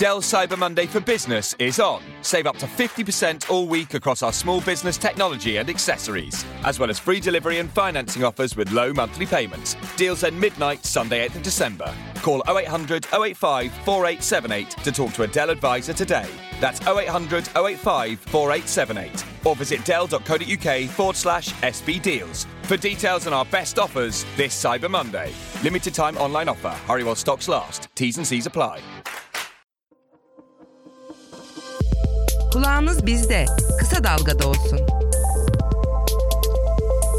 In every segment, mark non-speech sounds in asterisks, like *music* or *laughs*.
Dell Cyber Monday for Business is on. Save up to 50% all week across our small business technology and accessories, as well as free delivery and financing offers with low monthly payments. Deals end midnight, Sunday, 8th of December. Call 0800 085 4878 to talk to a Dell advisor today. That's 0800 085 4878. Or visit dell.co.uk forward slash SB Deals for details on our best offers this Cyber Monday. Limited time online offer. Hurry while stocks last. T's and C's apply. Kulağınız bizde. Kısa Dalga'da olsun.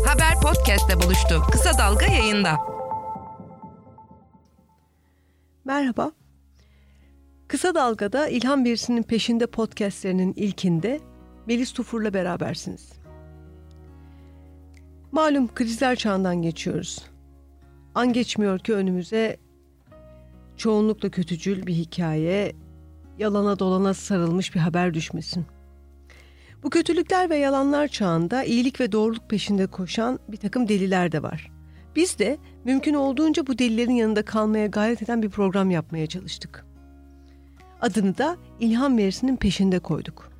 Haber podcast'te buluştu. Kısa Dalga yayında. Merhaba. Kısa Dalga'da İlham Birisi'nin peşinde podcastlerinin ilkinde Melis Tufur'la berabersiniz. Malum krizler çağından geçiyoruz. An geçmiyor ki önümüze çoğunlukla kötücül bir hikaye, yalana dolana sarılmış bir haber düşmesin. Bu kötülükler ve yalanlar çağında iyilik ve doğruluk peşinde koşan bir takım deliler de var. Biz de mümkün olduğunca bu delilerin yanında kalmaya gayret eden bir program yapmaya çalıştık. Adını da ilham verisinin peşinde koyduk.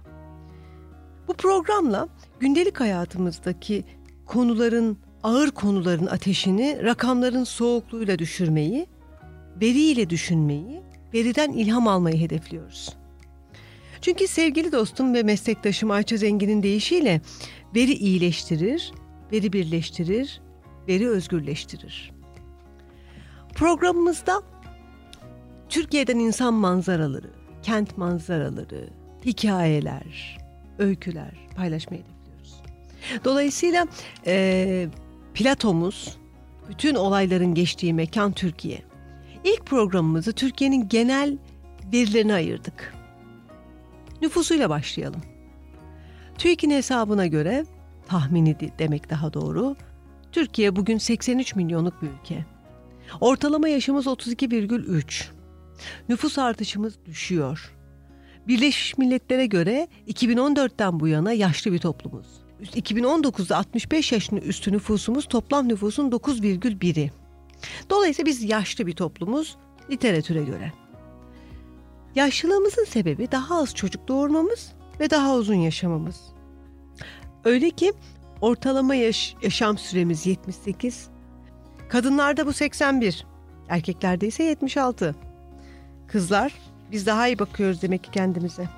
Bu programla gündelik hayatımızdaki konuların, ağır konuların ateşini rakamların soğukluğuyla düşürmeyi, veriyle düşünmeyi, veriden ilham almayı hedefliyoruz. Çünkü sevgili dostum ve meslektaşım Ayça Zengin'in deyişiyle veri iyileştirir, veri birleştirir, veri özgürleştirir. Programımızda Türkiye'den insan manzaraları, kent manzaraları, hikayeler, öyküler paylaşmayı hedefliyoruz. Dolayısıyla e, Platomuz, bütün olayların geçtiği mekan Türkiye. İlk programımızı Türkiye'nin genel verilerine ayırdık. Nüfusuyla başlayalım. TÜİK'in hesabına göre, tahmini demek daha doğru, Türkiye bugün 83 milyonluk bir ülke. Ortalama yaşımız 32,3. Nüfus artışımız düşüyor. Birleşmiş Milletler'e göre 2014'ten bu yana yaşlı bir toplumuz. 2019'da 65 yaşın üstü nüfusumuz toplam nüfusun 9,1'i. Dolayısıyla biz yaşlı bir toplumuz literatüre göre. Yaşlılığımızın sebebi daha az çocuk doğurmamız ve daha uzun yaşamamız. Öyle ki ortalama yaş- yaşam süremiz 78, kadınlarda bu 81, erkeklerde ise 76. Kızlar biz daha iyi bakıyoruz demek ki kendimize.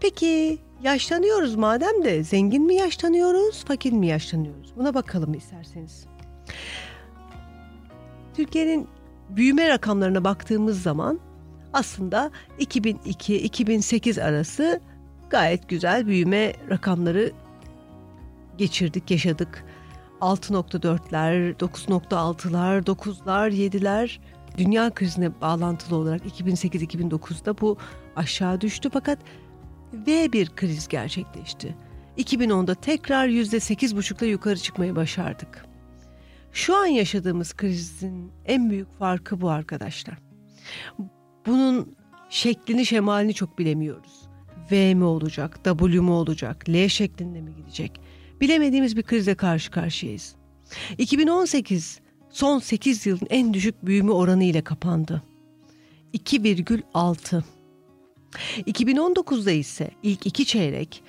Peki yaşlanıyoruz madem de zengin mi yaşlanıyoruz, fakir mi yaşlanıyoruz? Buna bakalım isterseniz. Türkiye'nin büyüme rakamlarına baktığımız zaman aslında 2002-2008 arası gayet güzel büyüme rakamları geçirdik, yaşadık. 6.4'ler, 9.6'lar, 9'lar, 7'ler dünya krizine bağlantılı olarak 2008-2009'da bu aşağı düştü fakat V bir kriz gerçekleşti. 2010'da tekrar %8,5'la yukarı çıkmayı başardık. Şu an yaşadığımız krizin en büyük farkı bu arkadaşlar. Bunun şeklini şemalini çok bilemiyoruz. V mi olacak, W mu olacak, L şeklinde mi gidecek? Bilemediğimiz bir krizle karşı karşıyayız. 2018 son 8 yılın en düşük büyüme oranı ile kapandı. 2,6. 2019'da ise ilk iki çeyrek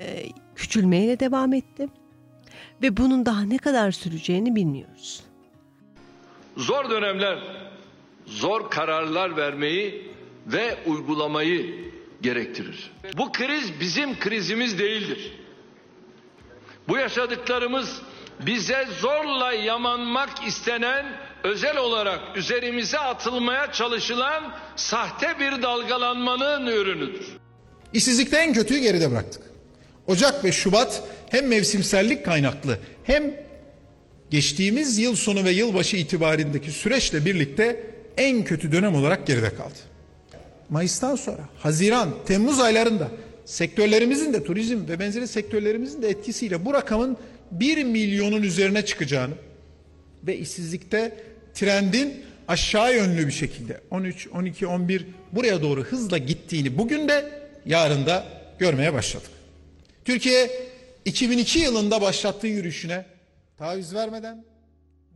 e, küçülmeye devam etti ve bunun daha ne kadar süreceğini bilmiyoruz. Zor dönemler, zor kararlar vermeyi ve uygulamayı gerektirir. Bu kriz bizim krizimiz değildir. Bu yaşadıklarımız bize zorla yamanmak istenen, özel olarak üzerimize atılmaya çalışılan sahte bir dalgalanmanın ürünüdür. İşsizlikte en kötüyü geride bıraktık. Ocak ve Şubat hem mevsimsellik kaynaklı hem geçtiğimiz yıl sonu ve yılbaşı itibarindeki süreçle birlikte en kötü dönem olarak geride kaldı. Mayıs'tan sonra Haziran, Temmuz aylarında sektörlerimizin de turizm ve benzeri sektörlerimizin de etkisiyle bu rakamın 1 milyonun üzerine çıkacağını ve işsizlikte trendin aşağı yönlü bir şekilde 13, 12, 11 buraya doğru hızla gittiğini bugün de yarın da görmeye başladık. Türkiye 2002 yılında başlattığı yürüyüşüne taviz vermeden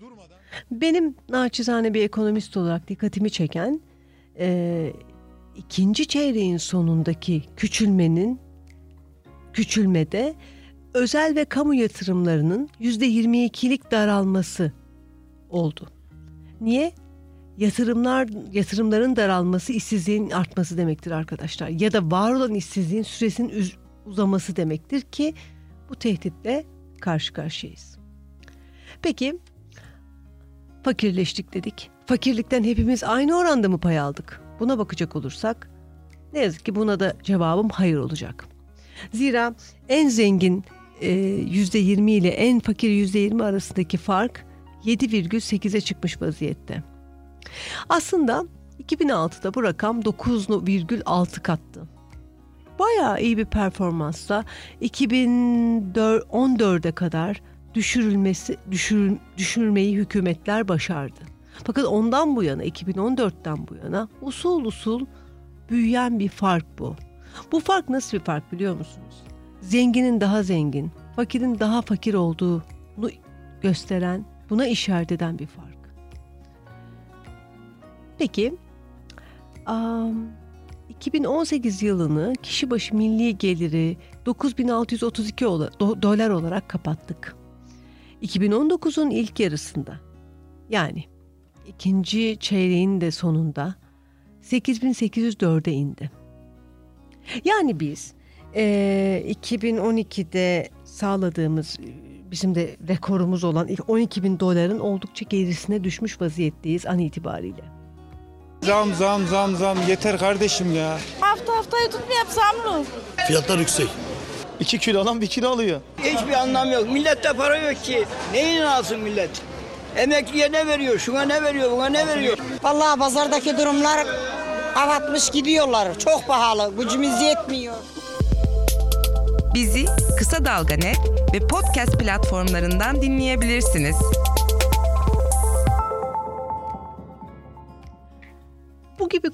durmadan Benim naçizane bir ekonomist olarak dikkatimi çeken e, ikinci çeyreğin sonundaki küçülmenin küçülmede özel ve kamu yatırımlarının %22'lik daralması oldu. Niye? Yatırımlar yatırımların daralması işsizliğin artması demektir arkadaşlar. Ya da var olan işsizliğin süresinin uzaması demektir ki bu tehditle karşı karşıyayız. Peki fakirleştik dedik. Fakirlikten hepimiz aynı oranda mı pay aldık? Buna bakacak olursak ne yazık ki buna da cevabım hayır olacak. Zira en zengin %20 ile en fakir %20 arasındaki fark 7,8'e çıkmış vaziyette. Aslında 2006'da bu rakam 9,6 kattı. Bayağı iyi bir performansla 2014'e kadar düşürülmesi düşür, düşürmeyi hükümetler başardı. Fakat ondan bu yana 2014'ten bu yana usul usul büyüyen bir fark bu. Bu fark nasıl bir fark biliyor musunuz? Zenginin daha zengin, fakirin daha fakir olduğunu gösteren, buna işaret eden bir fark. Peki, um, 2018 yılını kişi başı milli geliri 9632 dolar olarak kapattık. 2019'un ilk yarısında yani ikinci çeyreğin de sonunda 8804'e indi. Yani biz e, 2012'de sağladığımız bizim de rekorumuz olan 12 bin doların oldukça gerisine düşmüş vaziyetteyiz an itibariyle. Zam zam zam zam yeter kardeşim ya. Hafta haftayı tutmayıp zamlı. Fiyatlar yüksek. 2 kilo alan 1 kilo alıyor. Hiçbir anlam yok. Millette para yok ki. Neyin alsın millet? Emekliye ne veriyor? Şuna ne veriyor? Buna ne veriyor? Vallahi pazardaki durumlar kapatmış gidiyorlar. Çok pahalı. Gücümüz yetmiyor. Bizi Kısa Dalga Net ve podcast platformlarından dinleyebilirsiniz.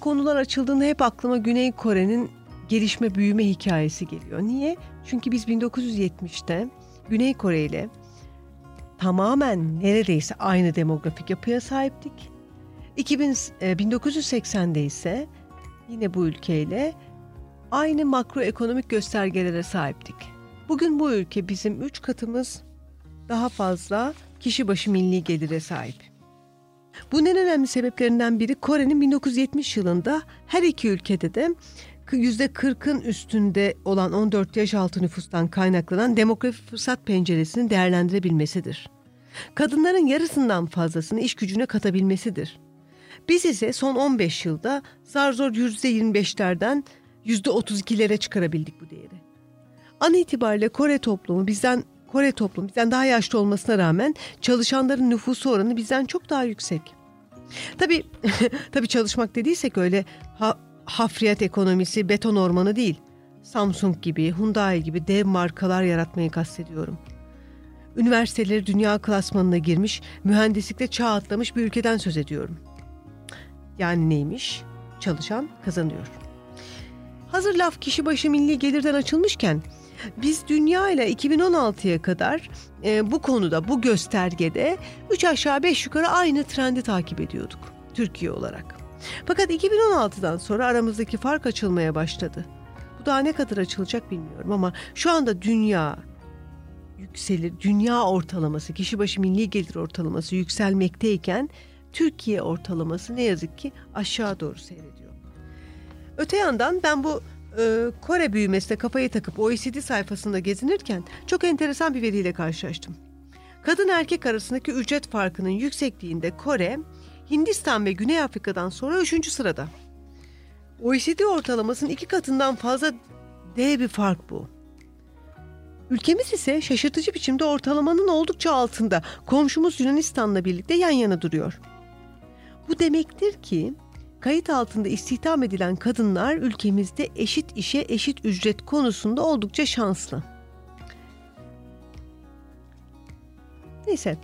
Konular açıldığında hep aklıma Güney Kore'nin gelişme büyüme hikayesi geliyor. Niye? Çünkü biz 1970'te Güney Kore ile tamamen neredeyse aynı demografik yapıya sahiptik. 2000, 1980'de ise yine bu ülkeyle aynı makroekonomik göstergelere sahiptik. Bugün bu ülke bizim üç katımız daha fazla kişi başı milli gelire sahip. Bunun en önemli sebeplerinden biri Kore'nin 1970 yılında her iki ülkede de %40'ın üstünde olan 14 yaş altı nüfustan kaynaklanan demografik fırsat penceresini değerlendirebilmesidir. Kadınların yarısından fazlasını iş gücüne katabilmesidir. Biz ise son 15 yılda zar zor %25'lerden %32'lere çıkarabildik bu değeri. An itibariyle Kore toplumu bizden Kore toplumu bizden daha yaşlı olmasına rağmen çalışanların nüfusu oranı bizden çok daha yüksek. Tabii *laughs* tabii çalışmak dediysek öyle ha, hafriyat ekonomisi, beton ormanı değil. Samsung gibi, Hyundai gibi dev markalar yaratmayı kastediyorum. Üniversiteleri dünya klasmanına girmiş, mühendislikte çağ atlamış bir ülkeden söz ediyorum. Yani neymiş? Çalışan kazanıyor. Hazır laf kişi başı milli gelirden açılmışken biz dünya ile 2016'ya kadar e, bu konuda, bu göstergede 3 aşağı 5 yukarı aynı trendi takip ediyorduk Türkiye olarak. Fakat 2016'dan sonra aramızdaki fark açılmaya başladı. Bu daha ne kadar açılacak bilmiyorum ama şu anda dünya yükselir. Dünya ortalaması, kişi başı milli gelir ortalaması yükselmekteyken Türkiye ortalaması ne yazık ki aşağı doğru seyrediyor. Öte yandan ben bu e, Kore büyümesine kafayı takıp OECD sayfasında gezinirken çok enteresan bir veriyle karşılaştım. Kadın erkek arasındaki ücret farkının yüksekliğinde Kore, Hindistan ve Güney Afrika'dan sonra 3. sırada. OECD ortalamasının iki katından fazla dev bir fark bu. Ülkemiz ise şaşırtıcı biçimde ortalamanın oldukça altında. Komşumuz Yunanistan'la birlikte yan yana duruyor. Bu demektir ki kayıt altında istihdam edilen kadınlar ülkemizde eşit işe eşit ücret konusunda oldukça şanslı. Neyse,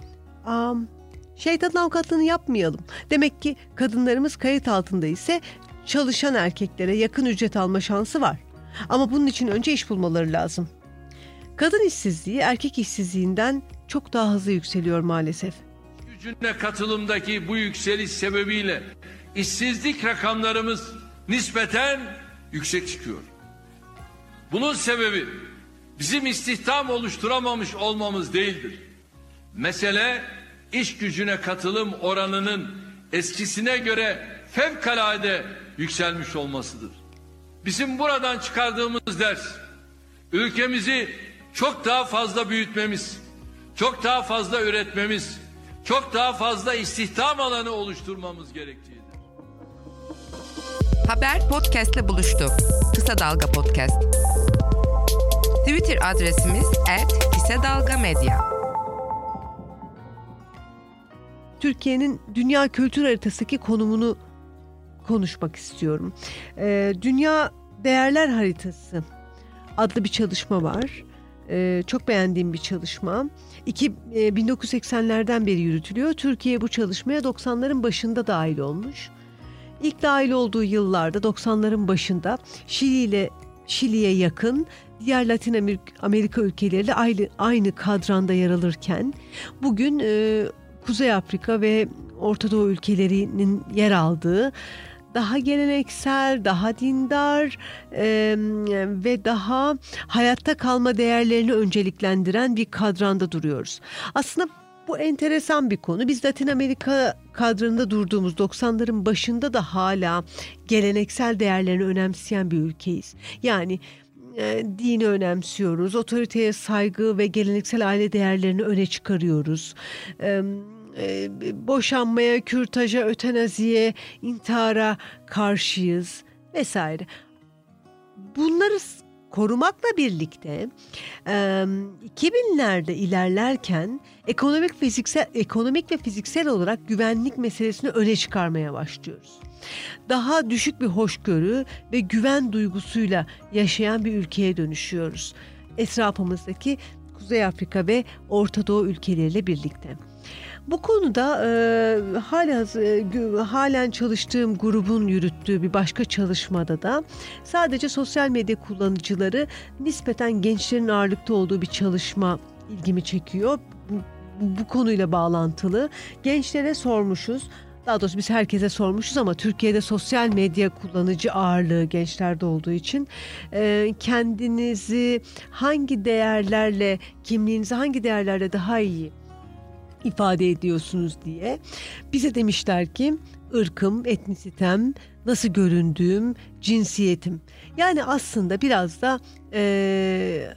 um, şeytanın avukatlığını yapmayalım. Demek ki kadınlarımız kayıt altında ise çalışan erkeklere yakın ücret alma şansı var. Ama bunun için önce iş bulmaları lazım. Kadın işsizliği erkek işsizliğinden çok daha hızlı yükseliyor maalesef. Gücüne katılımdaki bu yükseliş sebebiyle işsizlik rakamlarımız nispeten yüksek çıkıyor. Bunun sebebi bizim istihdam oluşturamamış olmamız değildir. Mesele iş gücüne katılım oranının eskisine göre fevkalade yükselmiş olmasıdır. Bizim buradan çıkardığımız ders ülkemizi çok daha fazla büyütmemiz, çok daha fazla üretmemiz, çok daha fazla istihdam alanı oluşturmamız gerektiğidir. Haber podcastle buluştu. Kısa Dalga Podcast. Twitter adresimiz @kısadalgamedya. Türkiye'nin dünya kültür haritasındaki konumunu konuşmak istiyorum. Ee, dünya Değerler Haritası adlı bir çalışma var. Ee, çok beğendiğim bir çalışma. İki, e, 1980'lerden beri yürütülüyor. Türkiye bu çalışmaya 90'ların başında dahil olmuş. İlk dahil olduğu yıllarda 90'ların başında Şili ile Şili'ye yakın diğer Latin Amerika, ülkeleriyle aynı, aynı kadranda yer alırken bugün e, Kuzey Afrika ve Orta Doğu ülkelerinin yer aldığı daha geleneksel, daha dindar e, ve daha hayatta kalma değerlerini önceliklendiren bir kadranda duruyoruz. Aslında bu enteresan bir konu. Biz Latin Amerika kadrında durduğumuz 90'ların başında da hala geleneksel değerlerini önemseyen bir ülkeyiz. Yani e, dini önemsiyoruz, otoriteye saygı ve geleneksel aile değerlerini öne çıkarıyoruz. E, e, boşanmaya, kürtaja, ötenaziye, intihara karşıyız vesaire. Bunları korumakla birlikte e, 2000'lerde ilerlerken ekonomik fiziksel ekonomik ve fiziksel olarak güvenlik meselesini öne çıkarmaya başlıyoruz. Daha düşük bir hoşgörü ve güven duygusuyla yaşayan bir ülkeye dönüşüyoruz. Etrafımızdaki Kuzey Afrika ve Orta Doğu ülkeleriyle birlikte. Bu konuda e, hala e, halen çalıştığım grubun yürüttüğü bir başka çalışmada da sadece sosyal medya kullanıcıları nispeten gençlerin ağırlıkta olduğu bir çalışma ilgimi çekiyor. Bu, bu konuyla bağlantılı. Gençlere sormuşuz. Daha doğrusu biz herkese sormuşuz ama Türkiye'de sosyal medya kullanıcı ağırlığı gençlerde olduğu için e, kendinizi hangi değerlerle, kimliğinizi hangi değerlerle daha iyi ifade ediyorsunuz diye. Bize demişler ki ırkım, etnisitem, nasıl göründüğüm, cinsiyetim. Yani aslında biraz da e,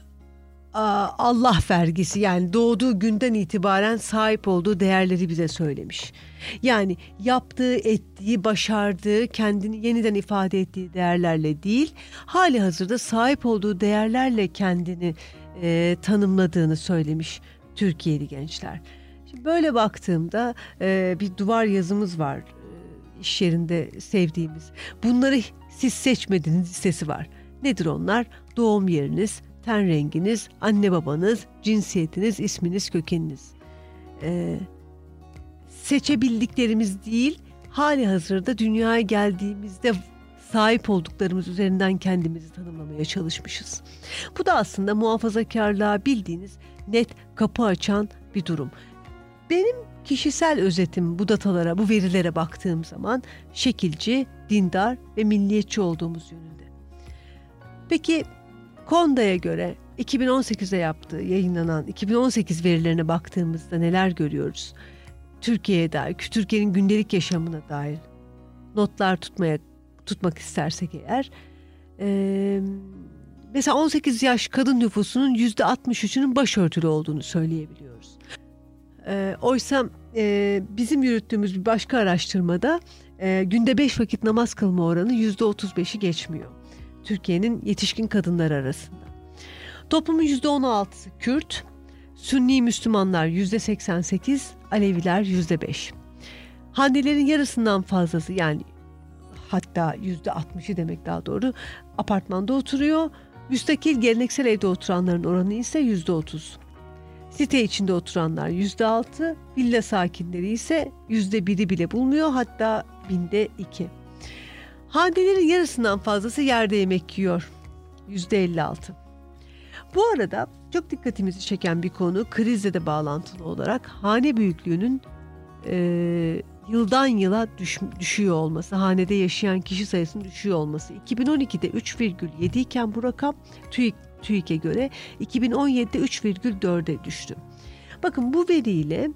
Allah vergisi yani doğduğu günden itibaren sahip olduğu değerleri bize söylemiş. Yani yaptığı, ettiği, başardığı, kendini yeniden ifade ettiği değerlerle değil, hali hazırda sahip olduğu değerlerle kendini e, tanımladığını söylemiş Türkiye'li gençler. Şimdi böyle baktığımda e, bir duvar yazımız var e, iş yerinde sevdiğimiz. Bunları siz seçmediğiniz listesi var. Nedir onlar? Doğum yeriniz, ten renginiz, anne babanız, cinsiyetiniz, isminiz, kökeniniz. Ee, seçebildiklerimiz değil, hali hazırda dünyaya geldiğimizde sahip olduklarımız üzerinden kendimizi tanımlamaya çalışmışız. Bu da aslında muhafazakarlığa bildiğiniz net kapı açan bir durum. Benim kişisel özetim bu datalara, bu verilere baktığım zaman şekilci, dindar ve milliyetçi olduğumuz yönünde. Peki Konda'ya göre 2018'de yaptığı yayınlanan 2018 verilerine baktığımızda neler görüyoruz? Türkiye'ye dair, Türkiye'nin gündelik yaşamına dair notlar tutmaya tutmak istersek eğer e, mesela 18 yaş kadın nüfusunun %63'ünün başörtülü olduğunu söyleyebiliyoruz. E, oysa e, bizim yürüttüğümüz bir başka araştırmada e, günde 5 vakit namaz kılma oranı %35'i geçmiyor. Türkiye'nin yetişkin kadınlar arasında. Toplumun %16'sı Kürt, Sünni Müslümanlar %88, Aleviler %5. Hanelerin yarısından fazlası yani hatta %60'ı demek daha doğru apartmanda oturuyor. Müstakil geleneksel evde oturanların oranı ise %30. Site içinde oturanlar %6, villa sakinleri ise %1'i bile bulmuyor hatta binde 2. Hanelerin yarısından fazlası yerde yemek yiyor. %56. Bu arada çok dikkatimizi çeken bir konu krizle de bağlantılı olarak hane büyüklüğünün e, yıldan yıla düş, düşüyor olması, hanede yaşayan kişi sayısının düşüyor olması. 2012'de 3,7 iken bu rakam TÜİK, TÜİK'e göre 2017'de 3,4'e düştü. Bakın bu veriyle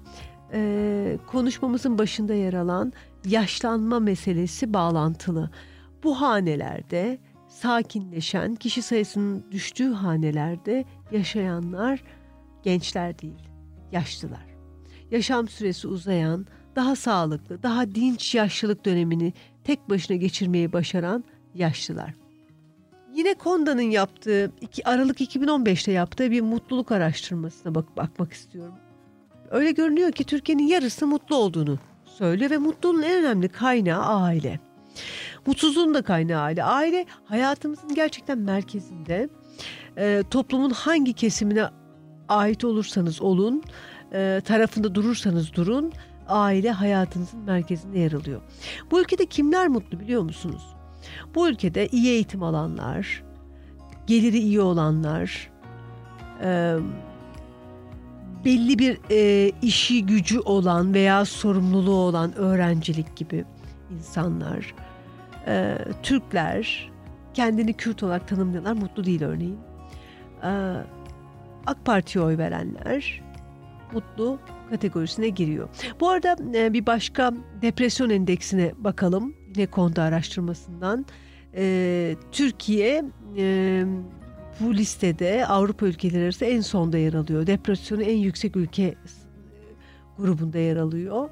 e, konuşmamızın başında yer alan yaşlanma meselesi bağlantılı. Bu hanelerde sakinleşen, kişi sayısının düştüğü hanelerde yaşayanlar gençler değil, yaşlılar. Yaşam süresi uzayan, daha sağlıklı, daha dinç yaşlılık dönemini tek başına geçirmeyi başaran yaşlılar. Yine Konda'nın yaptığı Aralık 2015'te yaptığı bir mutluluk araştırmasına bak bakmak istiyorum. Öyle görünüyor ki Türkiye'nin yarısı mutlu olduğunu söylüyor ve mutluluğun en önemli kaynağı aile. Mutsuzluğun da kaynağı aile. Aile hayatımızın gerçekten merkezinde. E, toplumun hangi kesimine ait olursanız olun, e, tarafında durursanız durun, aile hayatınızın merkezinde yer alıyor. Bu ülkede kimler mutlu biliyor musunuz? Bu ülkede iyi eğitim alanlar, geliri iyi olanlar, e, belli bir e, işi gücü olan veya sorumluluğu olan öğrencilik gibi insanlar, e, Türkler kendini Kürt olarak tanımlayanlar mutlu değil örneğin. E, AK Parti'ye oy verenler mutlu kategorisine giriyor. Bu arada e, bir başka depresyon endeksine bakalım. Yine Konda araştırmasından. E, Türkiye e, bu listede Avrupa ülkeleri arasında en sonda yer alıyor. Depresyonu en yüksek ülke grubunda yer alıyor.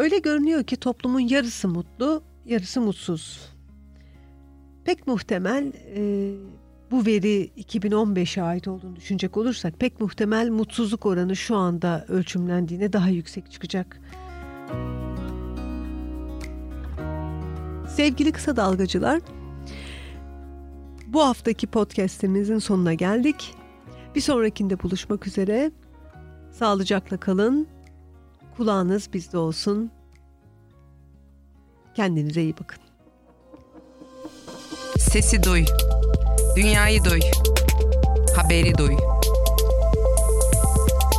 Öyle görünüyor ki toplumun yarısı mutlu, yarısı mutsuz. Pek muhtemel e, bu veri 2015'e ait olduğunu düşünecek olursak pek muhtemel mutsuzluk oranı şu anda ölçümlendiğine daha yüksek çıkacak. Sevgili kısa dalgacılar, bu haftaki podcast'imizin sonuna geldik. Bir sonrakinde buluşmak üzere. Sağlıcakla kalın. Kulağınız bizde olsun. Kendinize iyi bakın. Sesi duy. Dünyayı duy. Haberi duy.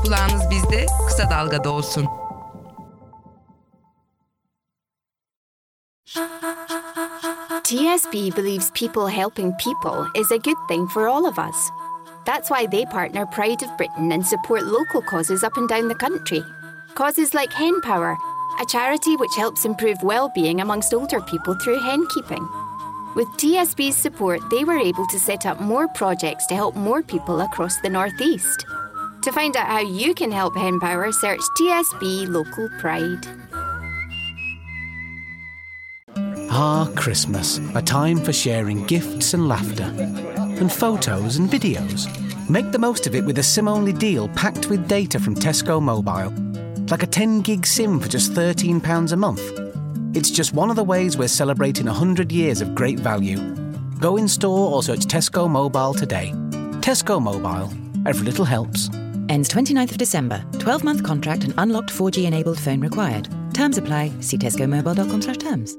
Kulağınız bizde, kısa dalgada olsun. TSB believes people helping people is a good thing for all of us. That's why they partner Pride of Britain and support local causes up and down the country. Causes like Hen Power, a charity which helps improve well-being amongst older people through hen keeping. With TSB's support, they were able to set up more projects to help more people across the Northeast. To find out how you can help Hen Power, search TSB Local Pride. Ah, Christmas, a time for sharing gifts and laughter, and photos and videos. Make the most of it with a SIM only deal packed with data from Tesco Mobile. Like a 10 gig SIM for just £13 a month. It's just one of the ways we're celebrating 100 years of great value. Go in store or search Tesco Mobile today. Tesco Mobile. Every little helps. Ends 29th of December. 12 month contract and unlocked 4G enabled phone required. Terms apply. See tescomobile.com slash terms.